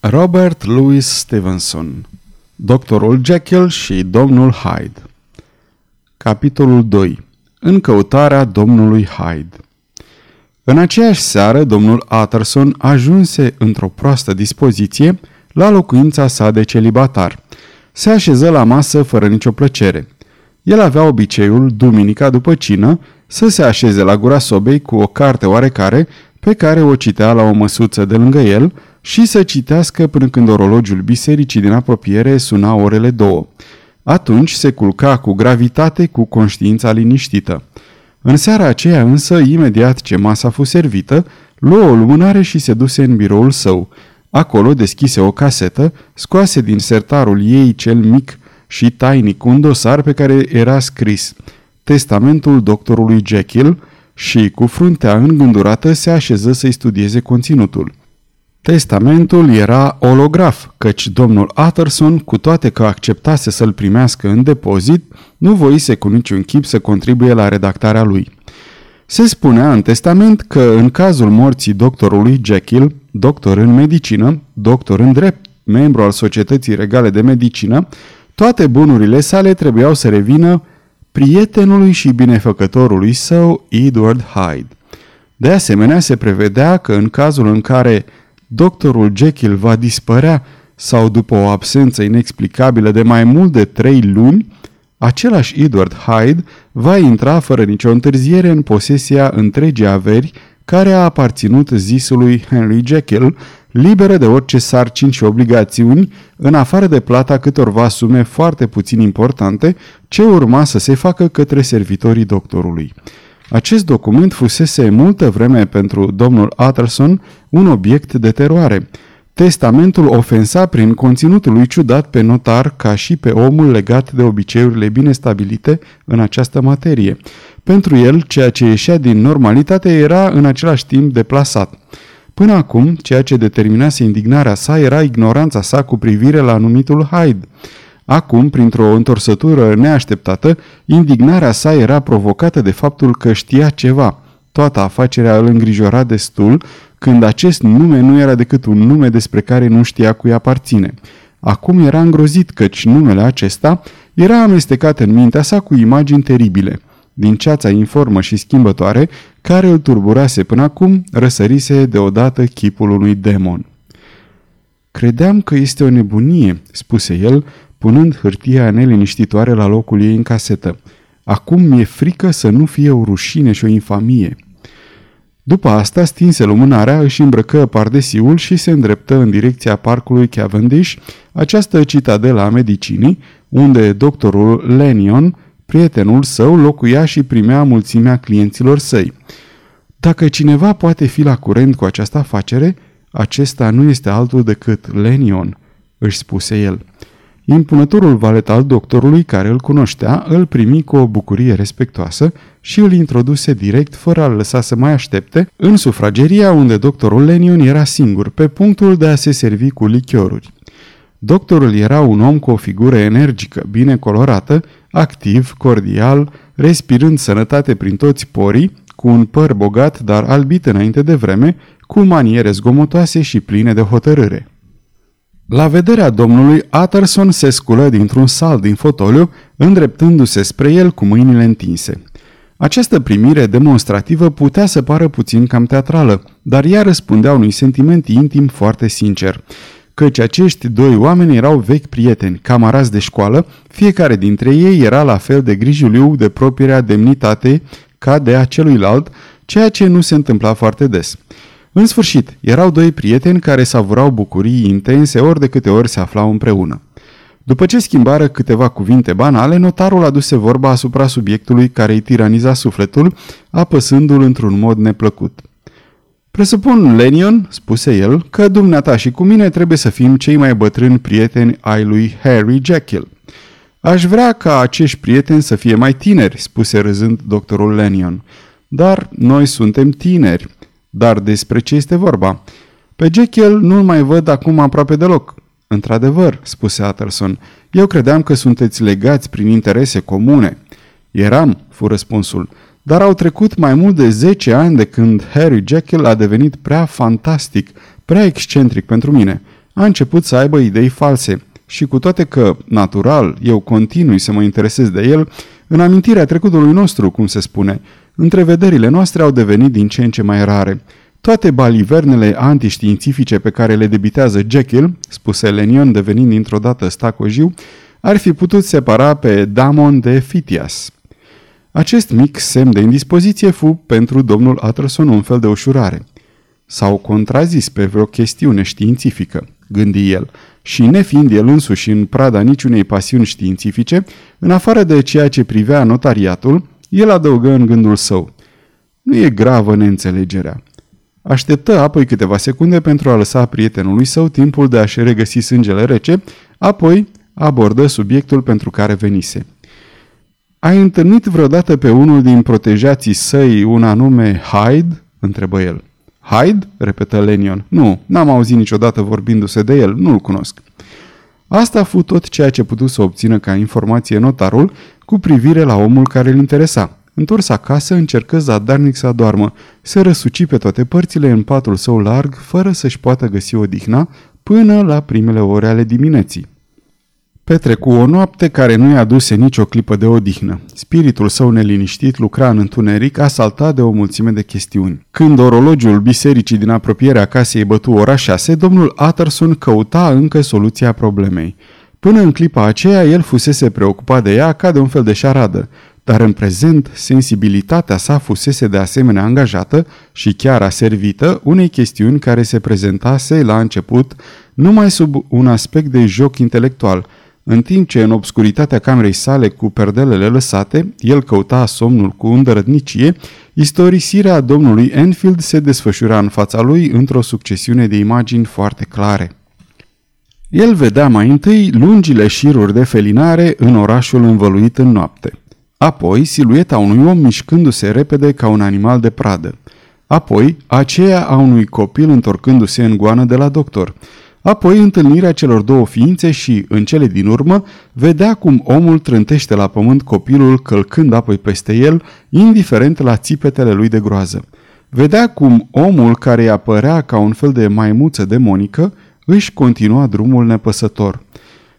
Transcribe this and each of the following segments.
Robert Louis Stevenson Doctorul Jekyll și Domnul Hyde Capitolul 2 În căutarea domnului Hyde În aceeași seară, domnul Utterson ajunse într-o proastă dispoziție la locuința sa de celibatar. Se așeză la masă fără nicio plăcere. El avea obiceiul, duminica după cină, să se așeze la gura sobei cu o carte oarecare pe care o citea la o măsuță de lângă el și să citească până când orologiul bisericii din apropiere suna orele două. Atunci se culca cu gravitate, cu conștiința liniștită. În seara aceea însă, imediat ce masa fu servită, luă o lumânare și se duse în biroul său. Acolo deschise o casetă, scoase din sertarul ei cel mic și tainic un dosar pe care era scris Testamentul doctorului Jekyll și, cu fruntea îngândurată, se așeză să-i studieze conținutul. Testamentul era olograf, căci domnul Utterson, cu toate că acceptase să-l primească în depozit, nu voise cu niciun chip să contribuie la redactarea lui. Se spunea în testament că în cazul morții doctorului Jekyll, doctor în medicină, doctor în drept, membru al Societății Regale de Medicină, toate bunurile sale trebuiau să revină prietenului și binefăcătorului său, Edward Hyde. De asemenea, se prevedea că în cazul în care doctorul Jekyll va dispărea sau după o absență inexplicabilă de mai mult de trei luni, același Edward Hyde va intra fără nicio întârziere în posesia întregii averi care a aparținut zisului Henry Jekyll, liberă de orice sarcini și obligațiuni, în afară de plata câtorva sume foarte puțin importante, ce urma să se facă către servitorii doctorului. Acest document fusese multă vreme pentru domnul Utterson un obiect de teroare. Testamentul ofensa prin conținutul lui ciudat pe notar ca și pe omul legat de obiceiurile bine stabilite în această materie. Pentru el, ceea ce ieșea din normalitate era în același timp deplasat. Până acum, ceea ce determinase indignarea sa era ignoranța sa cu privire la numitul Hyde. Acum, printr-o întorsătură neașteptată, indignarea sa era provocată de faptul că știa ceva. Toată afacerea îl îngrijora destul, când acest nume nu era decât un nume despre care nu știa cui aparține. Acum era îngrozit căci numele acesta era amestecat în mintea sa cu imagini teribile. Din ceața informă și schimbătoare, care îl turburase până acum, răsărise deodată chipul unui demon. Credeam că este o nebunie," spuse el, punând hârtia neliniștitoare la locul ei în casetă. Acum mi-e frică să nu fie o rușine și o infamie. După asta stinse lumânarea, își îmbrăcă pardesiul și se îndreptă în direcția parcului Cavendish, această citadelă a medicinii, unde doctorul Lenion, prietenul său, locuia și primea mulțimea clienților săi. Dacă cineva poate fi la curent cu această afacere, acesta nu este altul decât Lenion, își spuse el. Impunătorul valet al doctorului, care îl cunoștea, îl primi cu o bucurie respectoasă și îl introduse direct, fără a-l lăsa să mai aștepte, în sufrageria unde doctorul Lenion era singur, pe punctul de a se servi cu lichioruri. Doctorul era un om cu o figură energică, bine colorată, activ, cordial, respirând sănătate prin toți porii, cu un păr bogat, dar albit înainte de vreme, cu maniere zgomotoase și pline de hotărâre. La vederea domnului, Utterson se sculă dintr-un salt din fotoliu, îndreptându-se spre el cu mâinile întinse. Această primire demonstrativă putea să pară puțin cam teatrală, dar ea răspundea unui sentiment intim foarte sincer, căci acești doi oameni erau vechi prieteni, camarazi de școală, fiecare dintre ei era la fel de grijuliu de propria demnitate ca de a celuilalt, ceea ce nu se întâmpla foarte des. În sfârșit, erau doi prieteni care savurau bucurii intense ori de câte ori se aflau împreună. După ce schimbară câteva cuvinte banale, notarul aduse vorba asupra subiectului care îi tiraniza sufletul, apăsându-l într-un mod neplăcut. Presupun, Lenion, spuse el, că dumneata și cu mine trebuie să fim cei mai bătrâni prieteni ai lui Harry Jekyll. Aș vrea ca acești prieteni să fie mai tineri, spuse râzând doctorul Lenion. Dar noi suntem tineri. Dar despre ce este vorba? Pe Jekyll nu-l mai văd acum aproape deloc. Într-adevăr, spuse Utterson, eu credeam că sunteți legați prin interese comune. Eram, fu răspunsul, dar au trecut mai mult de 10 ani de când Harry Jekyll a devenit prea fantastic, prea excentric pentru mine. a început să aibă idei false și cu toate că, natural, eu continui să mă interesez de el, în amintirea trecutului nostru, cum se spune, întrevederile noastre au devenit din ce în ce mai rare. Toate balivernele antiștiințifice pe care le debitează Jekyll, spuse Lenion devenind dintr-o dată stacojiu, ar fi putut separa pe Damon de Fitias. Acest mic semn de indispoziție fu pentru domnul Utterson un fel de ușurare. S-au contrazis pe vreo chestiune științifică, gândi el, și nefiind el însuși în prada niciunei pasiuni științifice, în afară de ceea ce privea notariatul, el adăugă în gândul său. Nu e gravă neînțelegerea. Așteptă apoi câteva secunde pentru a lăsa prietenului său timpul de a-și regăsi sângele rece, apoi abordă subiectul pentru care venise. Ai întâlnit vreodată pe unul din protejații săi un anume Hyde?" întrebă el. Hyde? repetă Lenion. Nu, n-am auzit niciodată vorbindu-se de el, nu-l cunosc. Asta a fost tot ceea ce putut să obțină ca informație notarul cu privire la omul care îl interesa. Întors acasă, încercă zadarnic să adoarmă, să răsuci pe toate părțile în patul său larg, fără să-și poată găsi odihna, până la primele ore ale dimineții. Petrecu o noapte care nu i-a aduse nicio clipă de odihnă. Spiritul său neliniștit lucra în întuneric, asaltat de o mulțime de chestiuni. Când orologiul bisericii din apropierea casei bătu ora șase, domnul Utterson căuta încă soluția problemei. Până în clipa aceea, el fusese preocupat de ea ca de un fel de șaradă, dar în prezent sensibilitatea sa fusese de asemenea angajată și chiar aservită unei chestiuni care se prezentase la început numai sub un aspect de joc intelectual – în timp ce în obscuritatea camerei sale cu perdelele lăsate, el căuta somnul cu îndărătnicie, istorisirea domnului Enfield se desfășura în fața lui într-o succesiune de imagini foarte clare. El vedea mai întâi lungile șiruri de felinare în orașul învăluit în noapte. Apoi silueta unui om mișcându-se repede ca un animal de pradă. Apoi aceea a unui copil întorcându-se în goană de la doctor – Apoi întâlnirea celor două ființe și, în cele din urmă, vedea cum omul trântește la pământ copilul călcând apoi peste el, indiferent la țipetele lui de groază. Vedea cum omul care îi apărea ca un fel de maimuță demonică își continua drumul nepăsător.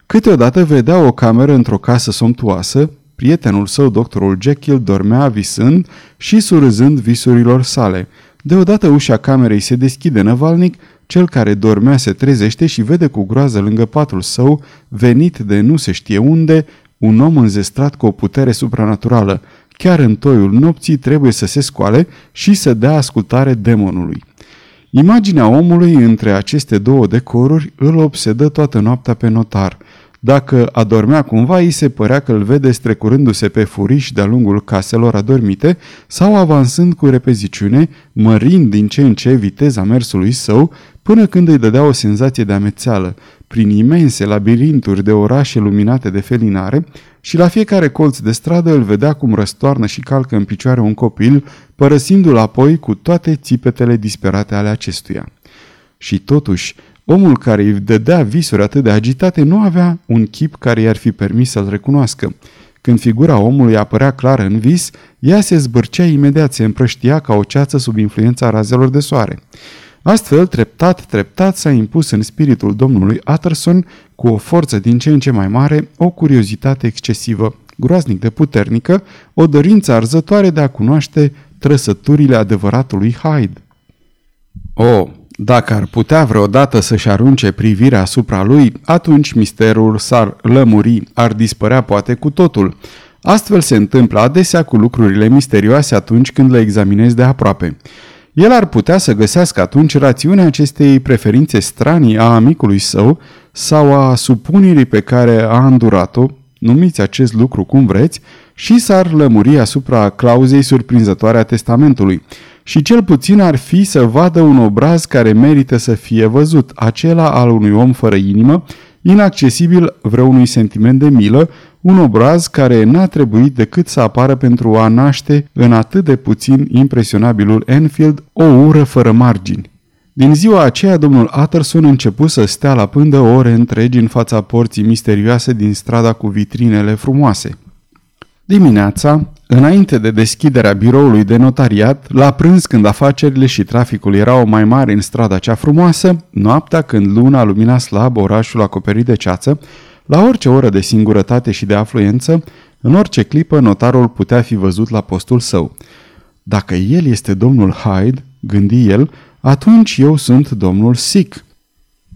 Câteodată vedea o cameră într-o casă somptuoasă, prietenul său, doctorul Jekyll, dormea visând și surâzând visurilor sale. Deodată ușa camerei se deschide năvalnic cel care dormea se trezește și vede cu groază lângă patul său, venit de nu se știe unde, un om înzestrat cu o putere supranaturală. Chiar în toiul nopții trebuie să se scoale și să dea ascultare demonului. Imaginea omului între aceste două decoruri îl obsedă toată noaptea pe notar – dacă adormea cumva, îi se părea că îl vede strecurându-se pe furiș de-a lungul caselor adormite sau avansând cu repeziciune, mărind din ce în ce viteza mersului său, până când îi dădea o senzație de amețeală, prin imense labirinturi de orașe luminate de felinare și la fiecare colț de stradă îl vedea cum răstoarnă și calcă în picioare un copil, părăsindu-l apoi cu toate țipetele disperate ale acestuia. Și totuși, Omul care îi dădea visuri atât de agitate nu avea un chip care i-ar fi permis să-l recunoască. Când figura omului apărea clară în vis, ea se zbârcea imediat, se împrăștia ca o ceață sub influența razelor de soare. Astfel, treptat, treptat s-a impus în spiritul domnului Utterson, cu o forță din ce în ce mai mare, o curiozitate excesivă, groaznic de puternică, o dorință arzătoare de a cunoaște trăsăturile adevăratului Hyde. Oh, dacă ar putea vreodată să-și arunce privirea asupra lui, atunci misterul s-ar lămuri, ar dispărea poate cu totul. Astfel se întâmplă adesea cu lucrurile misterioase atunci când le examinezi de aproape. El ar putea să găsească atunci rațiunea acestei preferințe stranii a amicului său sau a supunerii pe care a îndurat-o, numiți acest lucru cum vreți, și s-ar lămuri asupra clauzei surprinzătoare a testamentului – și cel puțin ar fi să vadă un obraz care merită să fie văzut, acela al unui om fără inimă, inaccesibil vreunui sentiment de milă, un obraz care n-a trebuit decât să apară pentru a naște în atât de puțin impresionabilul Enfield o ură fără margini. Din ziua aceea, domnul Utterson începu să stea la pândă ore întregi în fața porții misterioase din strada cu vitrinele frumoase. Dimineața, înainte de deschiderea biroului de notariat, la prânz când afacerile și traficul erau mai mari în strada cea frumoasă, noaptea când luna lumina slab orașul acoperit de ceață, la orice oră de singurătate și de afluență, în orice clipă notarul putea fi văzut la postul său. Dacă el este domnul Hyde, gândi el, atunci eu sunt domnul Sick.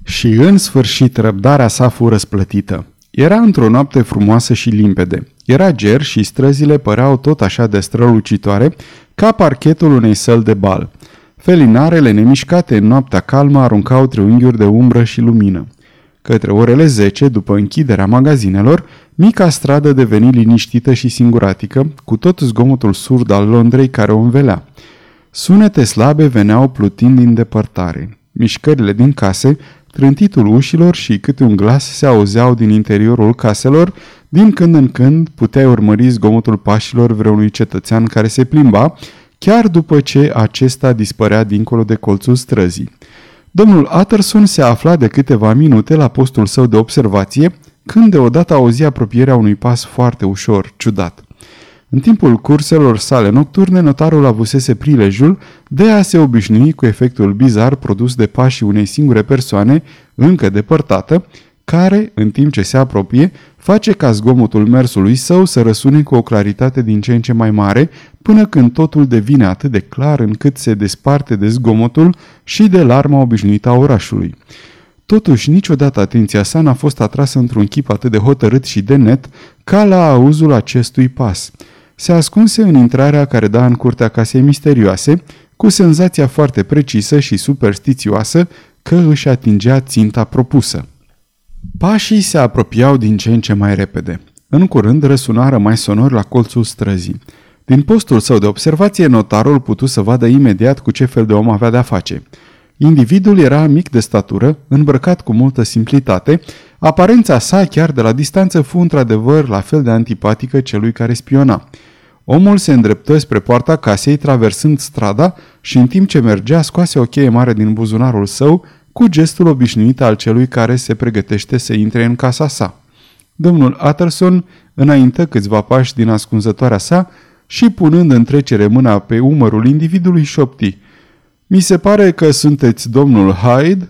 Și în sfârșit răbdarea sa fu răsplătită. Era într-o noapte frumoasă și limpede. Era ger și străzile păreau tot așa de strălucitoare ca parchetul unei săli de bal. Felinarele nemișcate în noaptea calmă aruncau triunghiuri de umbră și lumină. Către orele 10, după închiderea magazinelor, mica stradă deveni liniștită și singuratică, cu tot zgomotul surd al Londrei care o învelea. Sunete slabe veneau plutind din depărtare. Mișcările din case, trântitul ușilor și câte un glas se auzeau din interiorul caselor, din când în când puteai urmări zgomotul pașilor vreunui cetățean care se plimba, chiar după ce acesta dispărea dincolo de colțul străzii. Domnul Utterson se afla de câteva minute la postul său de observație, când deodată auzi apropierea unui pas foarte ușor, ciudat. În timpul curselor sale nocturne, notarul avusese prilejul de a se obișnui cu efectul bizar produs de pașii unei singure persoane, încă depărtată, care, în timp ce se apropie, face ca zgomotul mersului său să răsune cu o claritate din ce în ce mai mare, până când totul devine atât de clar încât se desparte de zgomotul și de larma obișnuită a orașului. Totuși, niciodată atenția sa n-a fost atrasă într-un chip atât de hotărât și de net ca la auzul acestui pas. Se ascunse în intrarea care da în curtea casei misterioase, cu senzația foarte precisă și superstițioasă că își atingea ținta propusă. Pașii se apropiau din ce în ce mai repede. În curând răsunară mai sonor la colțul străzii. Din postul său de observație, notarul putu să vadă imediat cu ce fel de om avea de-a face. Individul era mic de statură, îmbrăcat cu multă simplitate, aparența sa chiar de la distanță fu într-adevăr la fel de antipatică celui care spiona. Omul se îndreptă spre poarta casei, traversând strada și în timp ce mergea scoase o cheie mare din buzunarul său, cu gestul obișnuit al celui care se pregătește să intre în casa sa. Domnul Utterson înaintă câțiva pași din ascunzătoarea sa și punând în trecere mâna pe umărul individului șopti. Mi se pare că sunteți domnul Hyde?"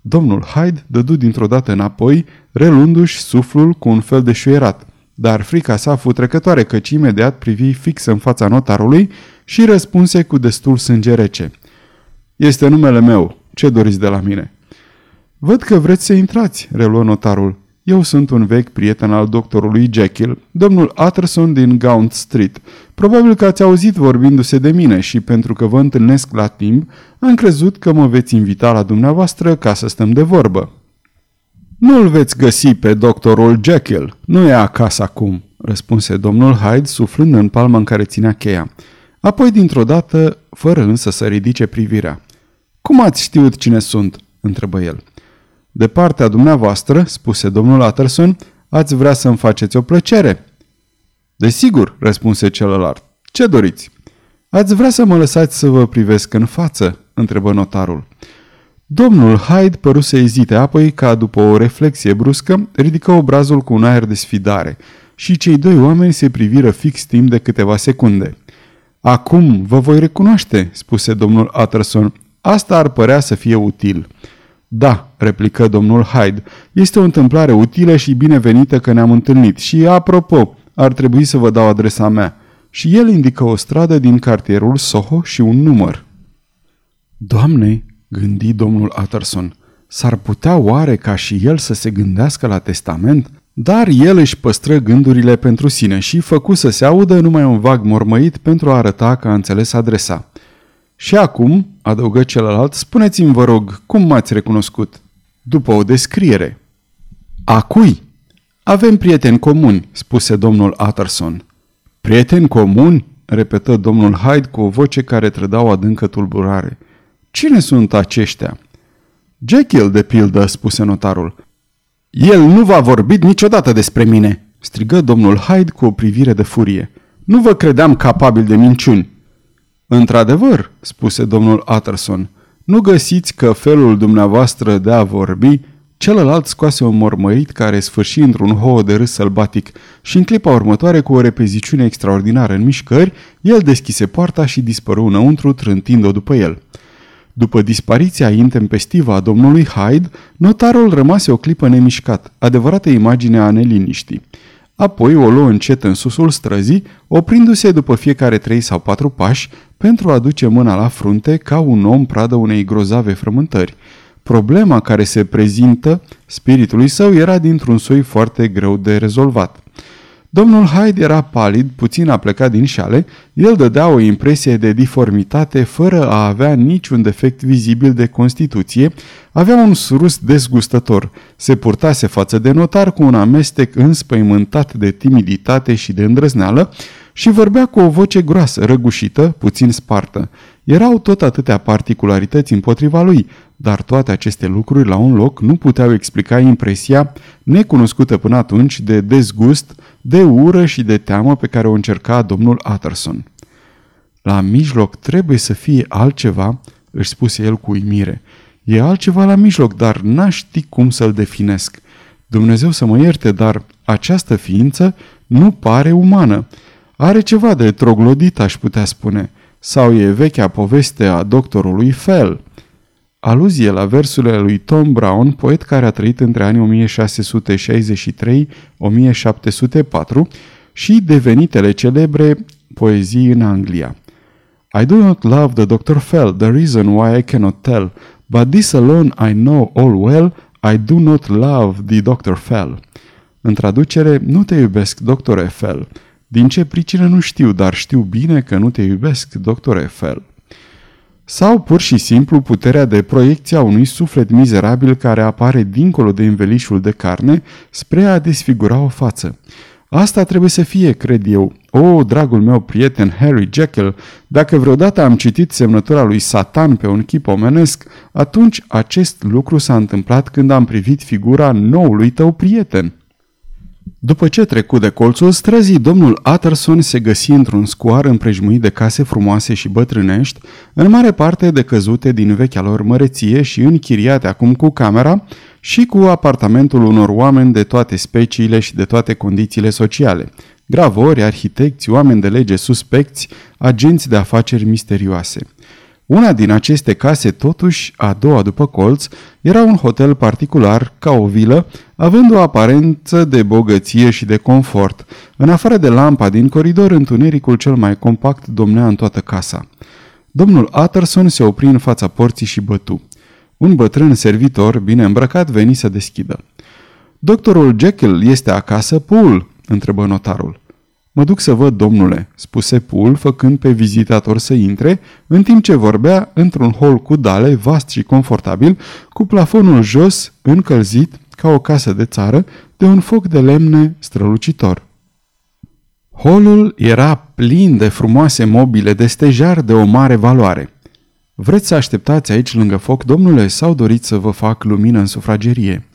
Domnul Hyde dădu dintr-o dată înapoi, relundu-și suflul cu un fel de șuierat, dar frica sa fu trecătoare căci imediat privi fix în fața notarului și răspunse cu destul sânge rece. Este numele meu, ce doriți de la mine?" Văd că vreți să intrați," reluă notarul. Eu sunt un vechi prieten al doctorului Jekyll, domnul Utterson din Gaunt Street. Probabil că ați auzit vorbindu-se de mine și pentru că vă întâlnesc la timp, am crezut că mă veți invita la dumneavoastră ca să stăm de vorbă. Nu-l veți găsi pe doctorul Jekyll. Nu e acasă acum, răspunse domnul Hyde, suflând în palma în care ținea cheia. Apoi, dintr-o dată, fără însă să ridice privirea. Cum ați știut cine sunt?" întrebă el. De partea dumneavoastră, spuse domnul Utterson, ați vrea să-mi faceți o plăcere?" Desigur," răspunse celălalt. Ce doriți?" Ați vrea să mă lăsați să vă privesc în față?" întrebă notarul. Domnul Hyde păru să ezite, apoi, ca după o reflexie bruscă, ridică obrazul cu un aer de sfidare și cei doi oameni se priviră fix timp de câteva secunde. Acum vă voi recunoaște," spuse domnul Utterson, Asta ar părea să fie util. Da, replică domnul Hyde, este o întâmplare utilă și binevenită că ne-am întâlnit. Și, apropo, ar trebui să vă dau adresa mea. Și el indică o stradă din cartierul Soho și un număr. Doamne, gândi domnul Utterson, s-ar putea oare ca și el să se gândească la testament? Dar el își păstră gândurile pentru sine și făcu să se audă numai un vag mormăit pentru a arăta că a înțeles adresa. Și acum, adăugă celălalt, spuneți-mi, vă rog, cum m-ați recunoscut? După o descriere. A cui? Avem prieteni comuni, spuse domnul Utterson. Prieteni comuni? repetă domnul Hyde cu o voce care trăda o adâncă tulburare. Cine sunt aceștia? Jekyll, de pildă, spuse notarul. El nu v-a vorbit niciodată despre mine, strigă domnul Hyde cu o privire de furie. Nu vă credeam capabil de minciuni. Într-adevăr, spuse domnul Utterson, nu găsiți că felul dumneavoastră de a vorbi Celălalt scoase un mormărit care sfârși într-un hou de râs sălbatic și în clipa următoare, cu o repeziciune extraordinară în mișcări, el deschise poarta și dispăru înăuntru, trântind-o după el. După dispariția intempestivă a domnului Hyde, notarul rămase o clipă nemișcat, adevărată imagine a neliniștii. Apoi o luă încet în susul străzii, oprindu-se după fiecare trei sau patru pași pentru a duce mâna la frunte ca un om pradă unei grozave frământări. Problema care se prezintă spiritului său era dintr-un soi foarte greu de rezolvat. Domnul Hyde era palid, puțin a plecat din șale, el dădea o impresie de diformitate fără a avea niciun defect vizibil de constituție, avea un surus dezgustător, se purtase față de notar cu un amestec înspăimântat de timiditate și de îndrăzneală și vorbea cu o voce groasă, răgușită, puțin spartă. Erau tot atâtea particularități împotriva lui, dar toate aceste lucruri la un loc nu puteau explica impresia necunoscută până atunci de dezgust, de ură și de teamă pe care o încerca domnul Utterson. La mijloc trebuie să fie altceva, își spuse el cu uimire. E altceva la mijloc, dar n-aș ști cum să-l definesc. Dumnezeu să mă ierte, dar această ființă nu pare umană. Are ceva de troglodit, aș putea spune. Sau e vechea poveste a doctorului Fell. Aluzie la versurile lui Tom Brown, poet care a trăit între anii 1663-1704 și devenitele celebre poezii în Anglia. I do not love the Dr. Fell, the reason why I cannot tell, but this alone I know all well, I do not love the Dr. Fell. În traducere, nu te iubesc, doctor Fell. Din ce pricină nu știu, dar știu bine că nu te iubesc, doctor Fell sau pur și simplu puterea de proiecție a unui suflet mizerabil care apare dincolo de învelișul de carne spre a desfigura o față. Asta trebuie să fie, cred eu. O, dragul meu prieten Harry Jekyll, dacă vreodată am citit semnătura lui Satan pe un chip omenesc, atunci acest lucru s-a întâmplat când am privit figura noului tău prieten. După ce trecu de colțul străzii, domnul Utterson se găsi într-un scoar împrejmuit de case frumoase și bătrânești, în mare parte decăzute din vechea lor măreție și închiriate acum cu camera și cu apartamentul unor oameni de toate speciile și de toate condițiile sociale. Gravori, arhitecți, oameni de lege suspecți, agenți de afaceri misterioase – una din aceste case, totuși, a doua după colț, era un hotel particular, ca o vilă, având o aparență de bogăție și de confort. În afară de lampa din coridor, întunericul cel mai compact domnea în toată casa. Domnul Utterson se opri în fața porții și bătu. Un bătrân servitor, bine îmbrăcat, veni să deschidă. Doctorul Jekyll este acasă, Paul?" întrebă notarul. Mă duc să văd, domnule," spuse Pul, făcând pe vizitator să intre, în timp ce vorbea într-un hol cu dale vast și confortabil, cu plafonul jos, încălzit, ca o casă de țară, de un foc de lemne strălucitor. Holul era plin de frumoase mobile de stejar de o mare valoare. Vreți să așteptați aici lângă foc, domnule, sau doriți să vă fac lumină în sufragerie?"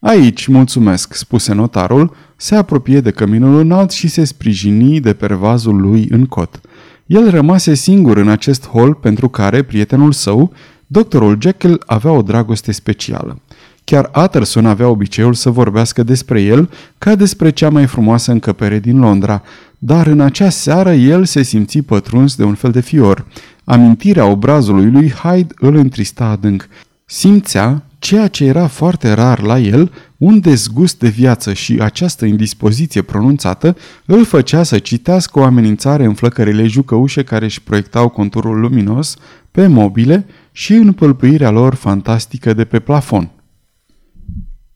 Aici, mulțumesc, spuse notarul, se apropie de căminul înalt și se sprijini de pervazul lui în cot. El rămase singur în acest hol pentru care prietenul său, doctorul Jekyll, avea o dragoste specială. Chiar Utterson avea obiceiul să vorbească despre el ca despre cea mai frumoasă încăpere din Londra, dar în acea seară el se simți pătruns de un fel de fior. Amintirea obrazului lui Hyde îl întrista adânc. Simțea ceea ce era foarte rar la el, un dezgust de viață și această indispoziție pronunțată îl făcea să citească o amenințare în flăcările jucăușe care își proiectau conturul luminos pe mobile și în pălpâirea lor fantastică de pe plafon.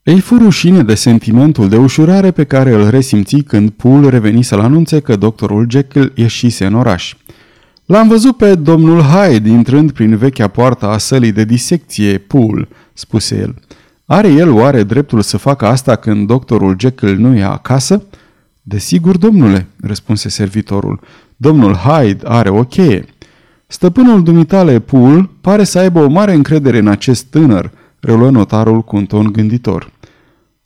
Ei fu rușine de sentimentul de ușurare pe care îl resimți când Pool reveni să-l anunțe că doctorul Jekyll ieșise în oraș. L-am văzut pe domnul Hyde intrând prin vechea poartă a sălii de disecție, Pool, spuse el. Are el oare dreptul să facă asta când doctorul Jekyll nu e acasă? Desigur, domnule, răspunse servitorul. Domnul Hyde are o cheie. Stăpânul dumitale Pool pare să aibă o mare încredere în acest tânăr, reluă notarul cu un ton gânditor.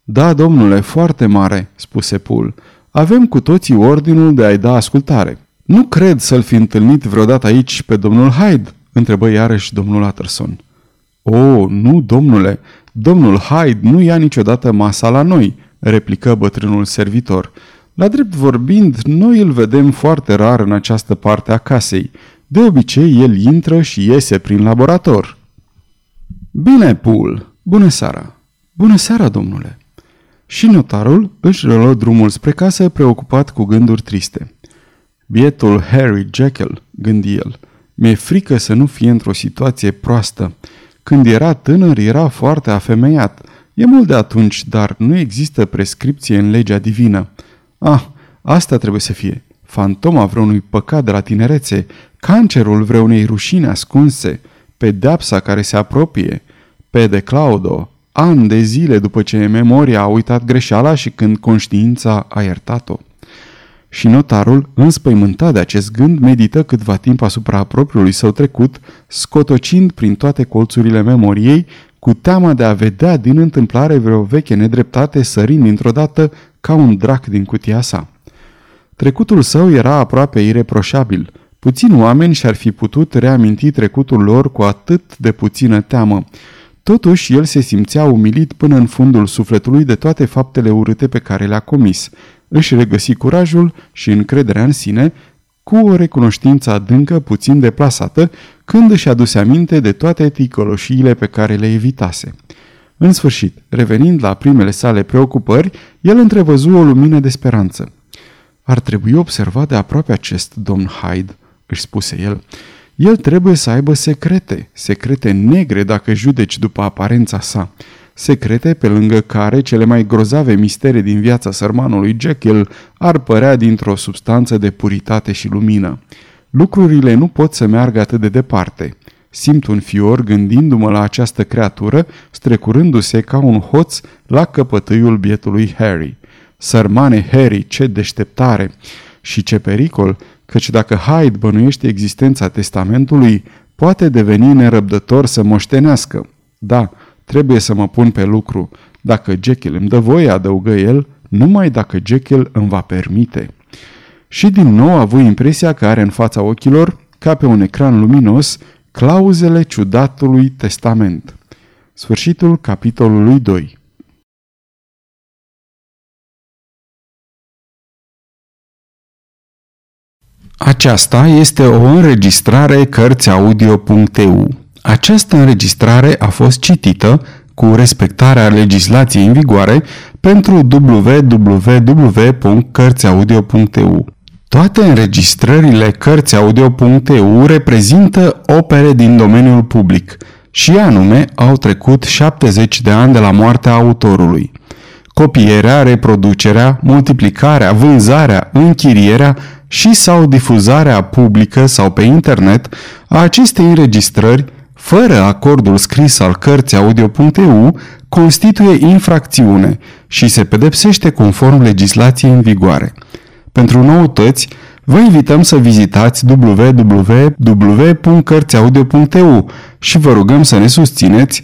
Da, domnule, foarte mare, spuse Pool. Avem cu toții ordinul de a-i da ascultare. Nu cred să-l fi întâlnit vreodată aici pe domnul Hyde, întrebă iarăși domnul Utterson. O, nu, domnule, domnul Hyde nu ia niciodată masa la noi, replică bătrânul servitor. La drept vorbind, noi îl vedem foarte rar în această parte a casei. De obicei, el intră și iese prin laborator. Bine, Pool! Bună seara! Bună seara, domnule! Și notarul își reluă drumul spre casă preocupat cu gânduri triste. Bietul Harry Jekyll, gândi el, mi-e frică să nu fie într-o situație proastă. Când era tânăr, era foarte afemeiat. E mult de atunci, dar nu există prescripție în legea divină. Ah, asta trebuie să fie. Fantoma vreunui păcat de la tinerețe, cancerul vreunei rușine ascunse, pedepsa care se apropie, pe de Claudo, ani de zile după ce memoria a uitat greșeala și când conștiința a iertat-o. Și notarul, înspăimântat de acest gând, medită câtva timp asupra propriului său trecut, scotocind prin toate colțurile memoriei, cu teama de a vedea din întâmplare vreo veche nedreptate sărind dintr-o dată ca un drac din cutia sa. Trecutul său era aproape ireproșabil. Puțini oameni și-ar fi putut reaminti trecutul lor cu atât de puțină teamă. Totuși, el se simțea umilit până în fundul sufletului de toate faptele urâte pe care le-a comis. Își regăsi curajul și încrederea în sine, cu o recunoștință adâncă puțin deplasată, când își aduse aminte de toate ticoloșiile pe care le evitase. În sfârșit, revenind la primele sale preocupări, el întrevăzu o lumină de speranță. Ar trebui observat de aproape acest domn Hyde, își spuse el. El trebuie să aibă secrete, secrete negre dacă judeci după aparența sa, secrete pe lângă care cele mai grozave mistere din viața sărmanului Jekyll ar părea dintr-o substanță de puritate și lumină. Lucrurile nu pot să meargă atât de departe. Simt un fior gândindu-mă la această creatură, strecurându-se ca un hoț la căpătâiul bietului Harry. Sărmane Harry, ce deșteptare! Și ce pericol, căci dacă Hyde bănuiește existența testamentului, poate deveni nerăbdător să moștenească. Da, trebuie să mă pun pe lucru. Dacă Jekyll îmi dă voie, adăugă el, numai dacă Jekyll îmi va permite. Și din nou a avut impresia că are în fața ochilor, ca pe un ecran luminos, clauzele ciudatului testament. Sfârșitul capitolului 2 Aceasta este o înregistrare Cărțiaudio.eu. Această înregistrare a fost citită cu respectarea legislației în vigoare pentru www.cărțiaudio.eu. Toate înregistrările Cărțiaudio.eu reprezintă opere din domeniul public și anume au trecut 70 de ani de la moartea autorului. Copierea, reproducerea, multiplicarea, vânzarea, închirierea și sau difuzarea publică sau pe internet a acestei înregistrări fără acordul scris al cărții audio.eu constituie infracțiune și se pedepsește conform legislației în vigoare. Pentru noutăți, vă invităm să vizitați www.cărțiaudio.eu și vă rugăm să ne susțineți